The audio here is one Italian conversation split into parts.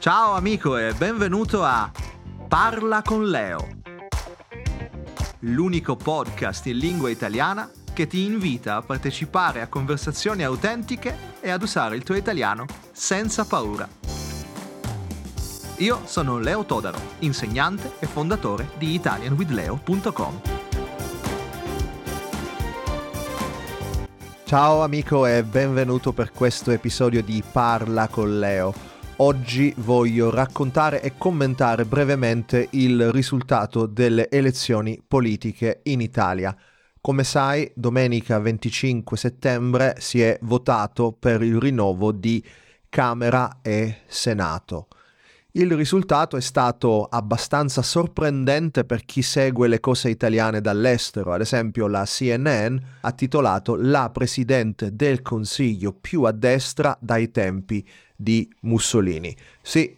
Ciao amico e benvenuto a Parla con Leo, l'unico podcast in lingua italiana che ti invita a partecipare a conversazioni autentiche e ad usare il tuo italiano senza paura. Io sono Leo Todaro, insegnante e fondatore di italianwithleo.com. Ciao amico e benvenuto per questo episodio di Parla con Leo Oggi voglio raccontare e commentare brevemente il risultato delle elezioni politiche in Italia. Come sai, domenica 25 settembre si è votato per il rinnovo di Camera e Senato. Il risultato è stato abbastanza sorprendente per chi segue le cose italiane dall'estero. Ad esempio, la CNN ha titolato La Presidente del Consiglio più a destra dai tempi di Mussolini. Sì,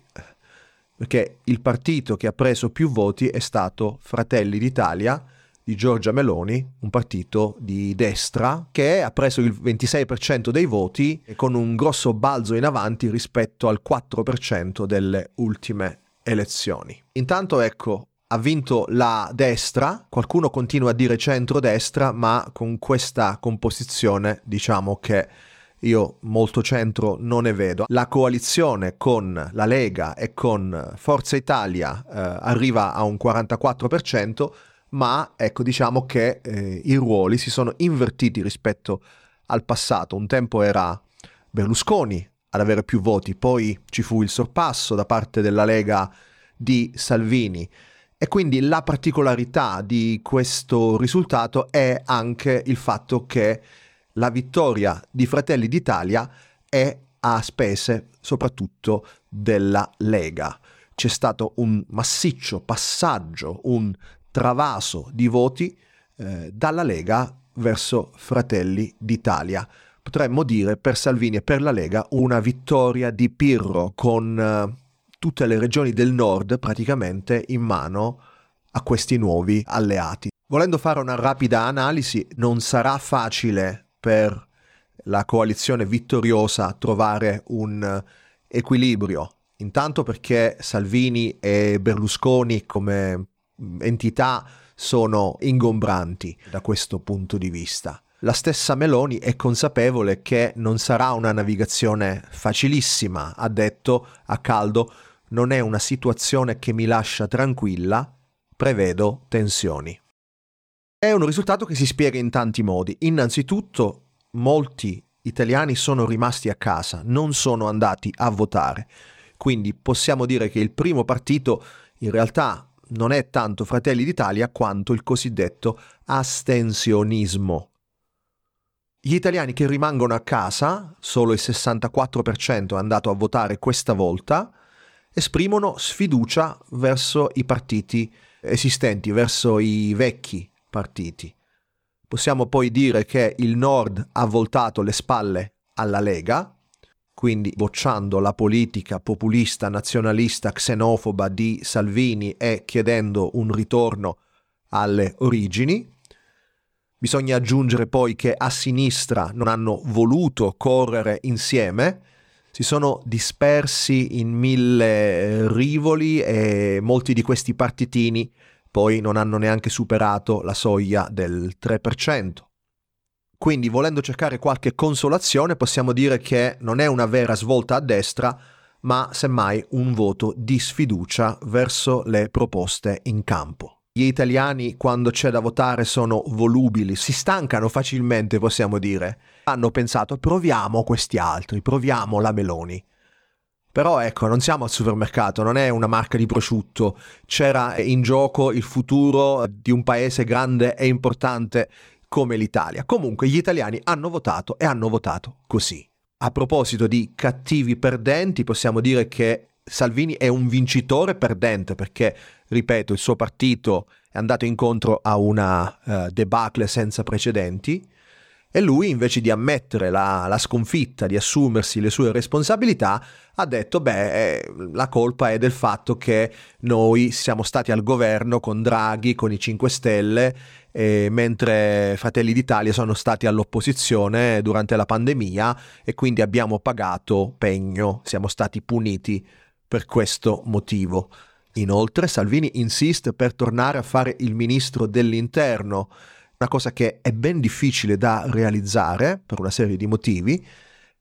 perché il partito che ha preso più voti è stato Fratelli d'Italia di Giorgia Meloni, un partito di destra che ha preso il 26% dei voti con un grosso balzo in avanti rispetto al 4% delle ultime elezioni. Intanto ecco, ha vinto la destra, qualcuno continua a dire centrodestra, ma con questa composizione diciamo che io molto centro non ne vedo. La coalizione con la Lega e con Forza Italia eh, arriva a un 44%, ma ecco diciamo che eh, i ruoli si sono invertiti rispetto al passato. Un tempo era Berlusconi ad avere più voti, poi ci fu il sorpasso da parte della Lega di Salvini. E quindi la particolarità di questo risultato è anche il fatto che la vittoria di Fratelli d'Italia è a spese soprattutto della Lega. C'è stato un massiccio passaggio, un travaso di voti eh, dalla Lega verso Fratelli d'Italia. Potremmo dire per Salvini e per la Lega una vittoria di Pirro con eh, tutte le regioni del nord praticamente in mano a questi nuovi alleati. Volendo fare una rapida analisi, non sarà facile per la coalizione vittoriosa trovare un equilibrio. Intanto perché Salvini e Berlusconi come entità sono ingombranti da questo punto di vista. La stessa Meloni è consapevole che non sarà una navigazione facilissima, ha detto a caldo, non è una situazione che mi lascia tranquilla, prevedo tensioni. È un risultato che si spiega in tanti modi. Innanzitutto, molti italiani sono rimasti a casa, non sono andati a votare. Quindi possiamo dire che il primo partito in realtà non è tanto Fratelli d'Italia quanto il cosiddetto astensionismo. Gli italiani che rimangono a casa, solo il 64% è andato a votare questa volta, esprimono sfiducia verso i partiti esistenti, verso i vecchi partiti. Possiamo poi dire che il Nord ha voltato le spalle alla Lega, quindi bocciando la politica populista, nazionalista, xenofoba di Salvini e chiedendo un ritorno alle origini. Bisogna aggiungere poi che a sinistra non hanno voluto correre insieme, si sono dispersi in mille rivoli e molti di questi partitini poi non hanno neanche superato la soglia del 3%. Quindi, volendo cercare qualche consolazione, possiamo dire che non è una vera svolta a destra, ma semmai un voto di sfiducia verso le proposte in campo. Gli italiani quando c'è da votare sono volubili, si stancano facilmente, possiamo dire. Hanno pensato proviamo questi altri, proviamo la Meloni. Però ecco, non siamo al supermercato, non è una marca di prosciutto. C'era in gioco il futuro di un paese grande e importante come l'Italia. Comunque gli italiani hanno votato e hanno votato così. A proposito di cattivi perdenti, possiamo dire che Salvini è un vincitore perdente perché, ripeto, il suo partito è andato incontro a una uh, debacle senza precedenti e lui, invece di ammettere la, la, sconfitta, di assumersi le sue responsabilità, ha detto, beh, eh, la colpa è del fatto che noi siamo stati al governo con Draghi, con i 5 Stelle, mentre Fratelli d'Italia sono stati all'opposizione durante la pandemia e quindi abbiamo pagato pegno, siamo stati puniti per questo motivo. Inoltre Salvini insiste per tornare a fare il ministro dell'interno, una cosa che è ben difficile da realizzare per una serie di motivi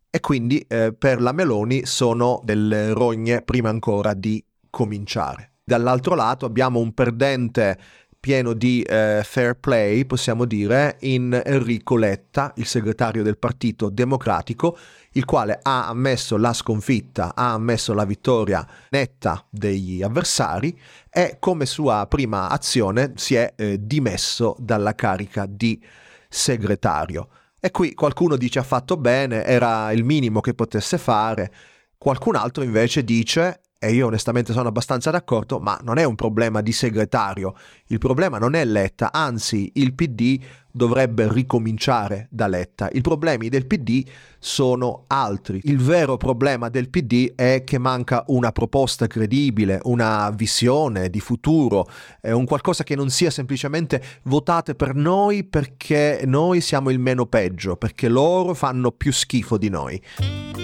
e quindi eh, per la Meloni sono delle rogne prima ancora di cominciare. Dall'altro lato abbiamo un perdente pieno di eh, fair play, possiamo dire, in Enrico Letta, il segretario del Partito Democratico, il quale ha ammesso la sconfitta, ha ammesso la vittoria netta degli avversari e come sua prima azione si è eh, dimesso dalla carica di segretario. E qui qualcuno dice ha fatto bene, era il minimo che potesse fare, qualcun altro invece dice e io onestamente sono abbastanza d'accordo, ma non è un problema di segretario, il problema non è Letta, anzi il PD dovrebbe ricominciare da Letta. I problemi del PD sono altri. Il vero problema del PD è che manca una proposta credibile, una visione di futuro, un qualcosa che non sia semplicemente votate per noi perché noi siamo il meno peggio, perché loro fanno più schifo di noi.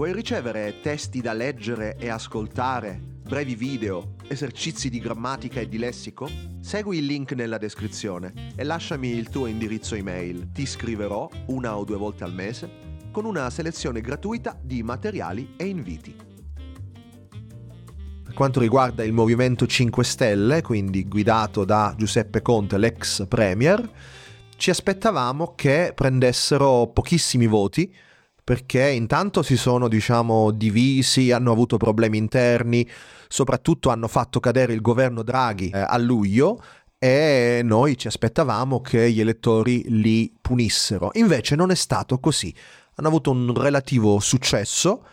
Vuoi ricevere testi da leggere e ascoltare, brevi video, esercizi di grammatica e di lessico? Segui il link nella descrizione e lasciami il tuo indirizzo email. Ti scriverò una o due volte al mese con una selezione gratuita di materiali e inviti. Per quanto riguarda il Movimento 5 Stelle, quindi guidato da Giuseppe Conte, l'ex Premier, ci aspettavamo che prendessero pochissimi voti perché intanto si sono, diciamo, divisi, hanno avuto problemi interni, soprattutto hanno fatto cadere il governo Draghi eh, a luglio e noi ci aspettavamo che gli elettori li punissero. Invece non è stato così. Hanno avuto un relativo successo.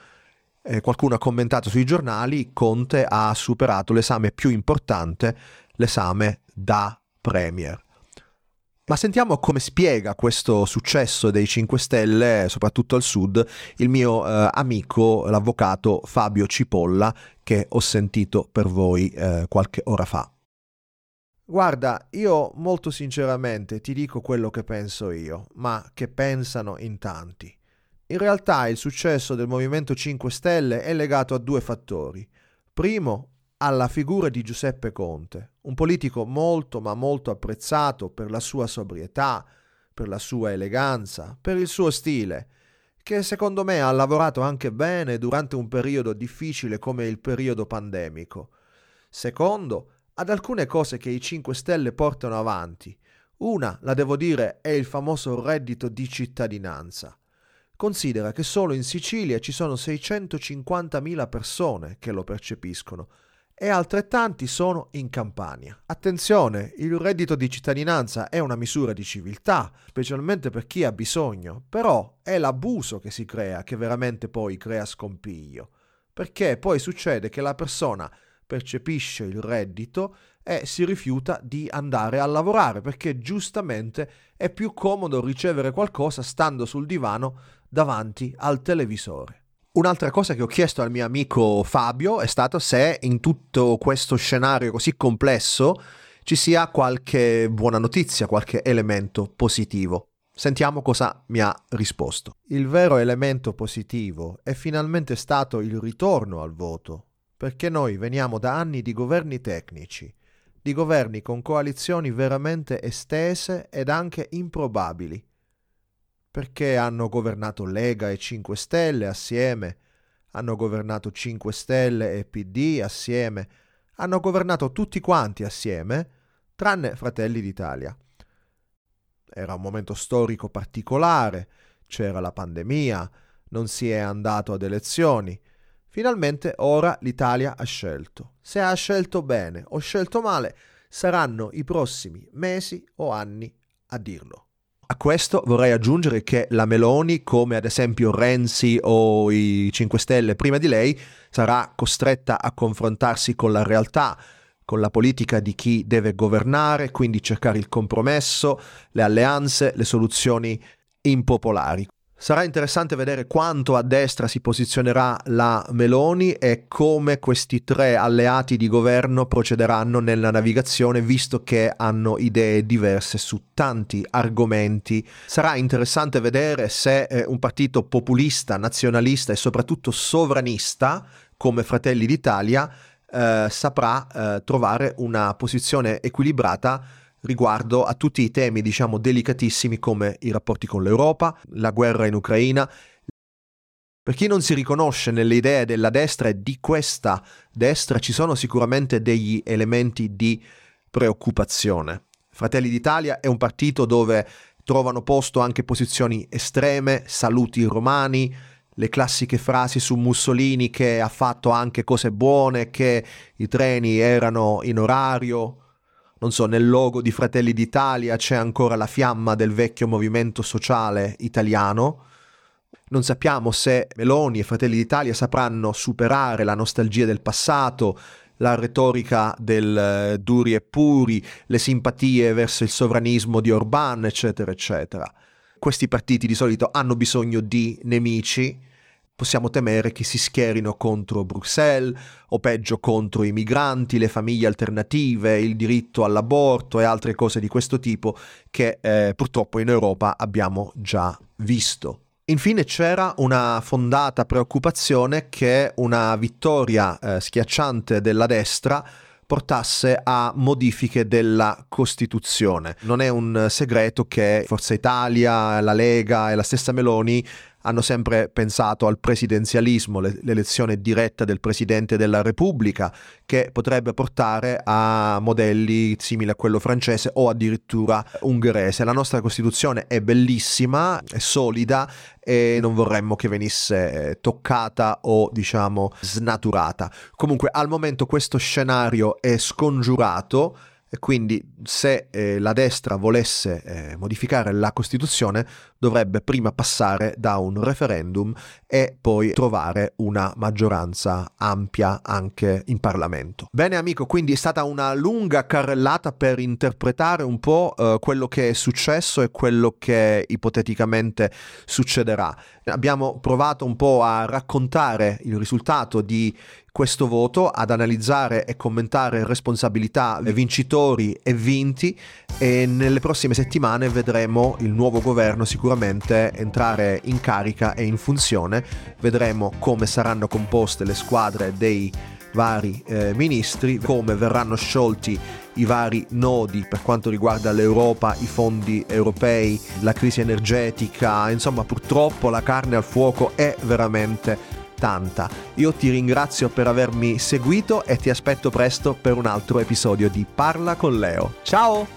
Eh, qualcuno ha commentato sui giornali, Conte ha superato l'esame più importante, l'esame da Premier. Ma sentiamo come spiega questo successo dei 5 Stelle, soprattutto al sud, il mio eh, amico, l'avvocato Fabio Cipolla, che ho sentito per voi eh, qualche ora fa. Guarda, io molto sinceramente ti dico quello che penso io, ma che pensano in tanti. In realtà il successo del Movimento 5 Stelle è legato a due fattori. Primo, alla figura di Giuseppe Conte, un politico molto ma molto apprezzato per la sua sobrietà, per la sua eleganza, per il suo stile, che secondo me ha lavorato anche bene durante un periodo difficile come il periodo pandemico. Secondo, ad alcune cose che i 5 Stelle portano avanti. Una, la devo dire, è il famoso reddito di cittadinanza. Considera che solo in Sicilia ci sono 650.000 persone che lo percepiscono, e altrettanti sono in Campania. Attenzione, il reddito di cittadinanza è una misura di civiltà, specialmente per chi ha bisogno, però è l'abuso che si crea che veramente poi crea scompiglio, perché poi succede che la persona percepisce il reddito e si rifiuta di andare a lavorare perché giustamente è più comodo ricevere qualcosa stando sul divano davanti al televisore. Un'altra cosa che ho chiesto al mio amico Fabio è stato se in tutto questo scenario così complesso ci sia qualche buona notizia, qualche elemento positivo. Sentiamo cosa mi ha risposto. Il vero elemento positivo è finalmente stato il ritorno al voto, perché noi veniamo da anni di governi tecnici, di governi con coalizioni veramente estese ed anche improbabili perché hanno governato Lega e 5 Stelle assieme, hanno governato 5 Stelle e PD assieme, hanno governato tutti quanti assieme, tranne Fratelli d'Italia. Era un momento storico particolare, c'era la pandemia, non si è andato ad elezioni. Finalmente ora l'Italia ha scelto. Se ha scelto bene o scelto male, saranno i prossimi mesi o anni a dirlo. A questo vorrei aggiungere che la Meloni, come ad esempio Renzi o i 5 Stelle prima di lei, sarà costretta a confrontarsi con la realtà, con la politica di chi deve governare, quindi cercare il compromesso, le alleanze, le soluzioni impopolari. Sarà interessante vedere quanto a destra si posizionerà la Meloni e come questi tre alleati di governo procederanno nella navigazione, visto che hanno idee diverse su tanti argomenti. Sarà interessante vedere se eh, un partito populista, nazionalista e soprattutto sovranista come Fratelli d'Italia eh, saprà eh, trovare una posizione equilibrata riguardo a tutti i temi, diciamo, delicatissimi come i rapporti con l'Europa, la guerra in Ucraina. Per chi non si riconosce nelle idee della destra e di questa destra ci sono sicuramente degli elementi di preoccupazione. Fratelli d'Italia è un partito dove trovano posto anche posizioni estreme, saluti romani, le classiche frasi su Mussolini che ha fatto anche cose buone, che i treni erano in orario, non so, nel logo di Fratelli d'Italia c'è ancora la fiamma del vecchio movimento sociale italiano. Non sappiamo se Meloni e Fratelli d'Italia sapranno superare la nostalgia del passato, la retorica del eh, duri e puri, le simpatie verso il sovranismo di Orban, eccetera, eccetera. Questi partiti di solito hanno bisogno di nemici possiamo temere che si schierino contro Bruxelles o peggio contro i migranti, le famiglie alternative, il diritto all'aborto e altre cose di questo tipo che eh, purtroppo in Europa abbiamo già visto. Infine c'era una fondata preoccupazione che una vittoria eh, schiacciante della destra portasse a modifiche della Costituzione. Non è un segreto che Forza Italia, la Lega e la stessa Meloni hanno sempre pensato al presidenzialismo, l'elezione diretta del Presidente della Repubblica, che potrebbe portare a modelli simili a quello francese o addirittura ungherese. La nostra Costituzione è bellissima, è solida e non vorremmo che venisse eh, toccata o diciamo snaturata. Comunque al momento questo scenario è scongiurato quindi se eh, la destra volesse eh, modificare la Costituzione dovrebbe prima passare da un referendum e poi trovare una maggioranza ampia anche in Parlamento. Bene amico, quindi è stata una lunga carrellata per interpretare un po' eh, quello che è successo e quello che ipoteticamente succederà. Abbiamo provato un po' a raccontare il risultato di questo voto, ad analizzare e commentare responsabilità, vincitori e vinti e nelle prossime settimane vedremo il nuovo governo sicuramente entrare in carica e in funzione, vedremo come saranno composte le squadre dei vari eh, ministri, come verranno sciolti i vari nodi per quanto riguarda l'Europa, i fondi europei, la crisi energetica, insomma purtroppo la carne al fuoco è veramente tanta. Io ti ringrazio per avermi seguito e ti aspetto presto per un altro episodio di Parla con Leo. Ciao!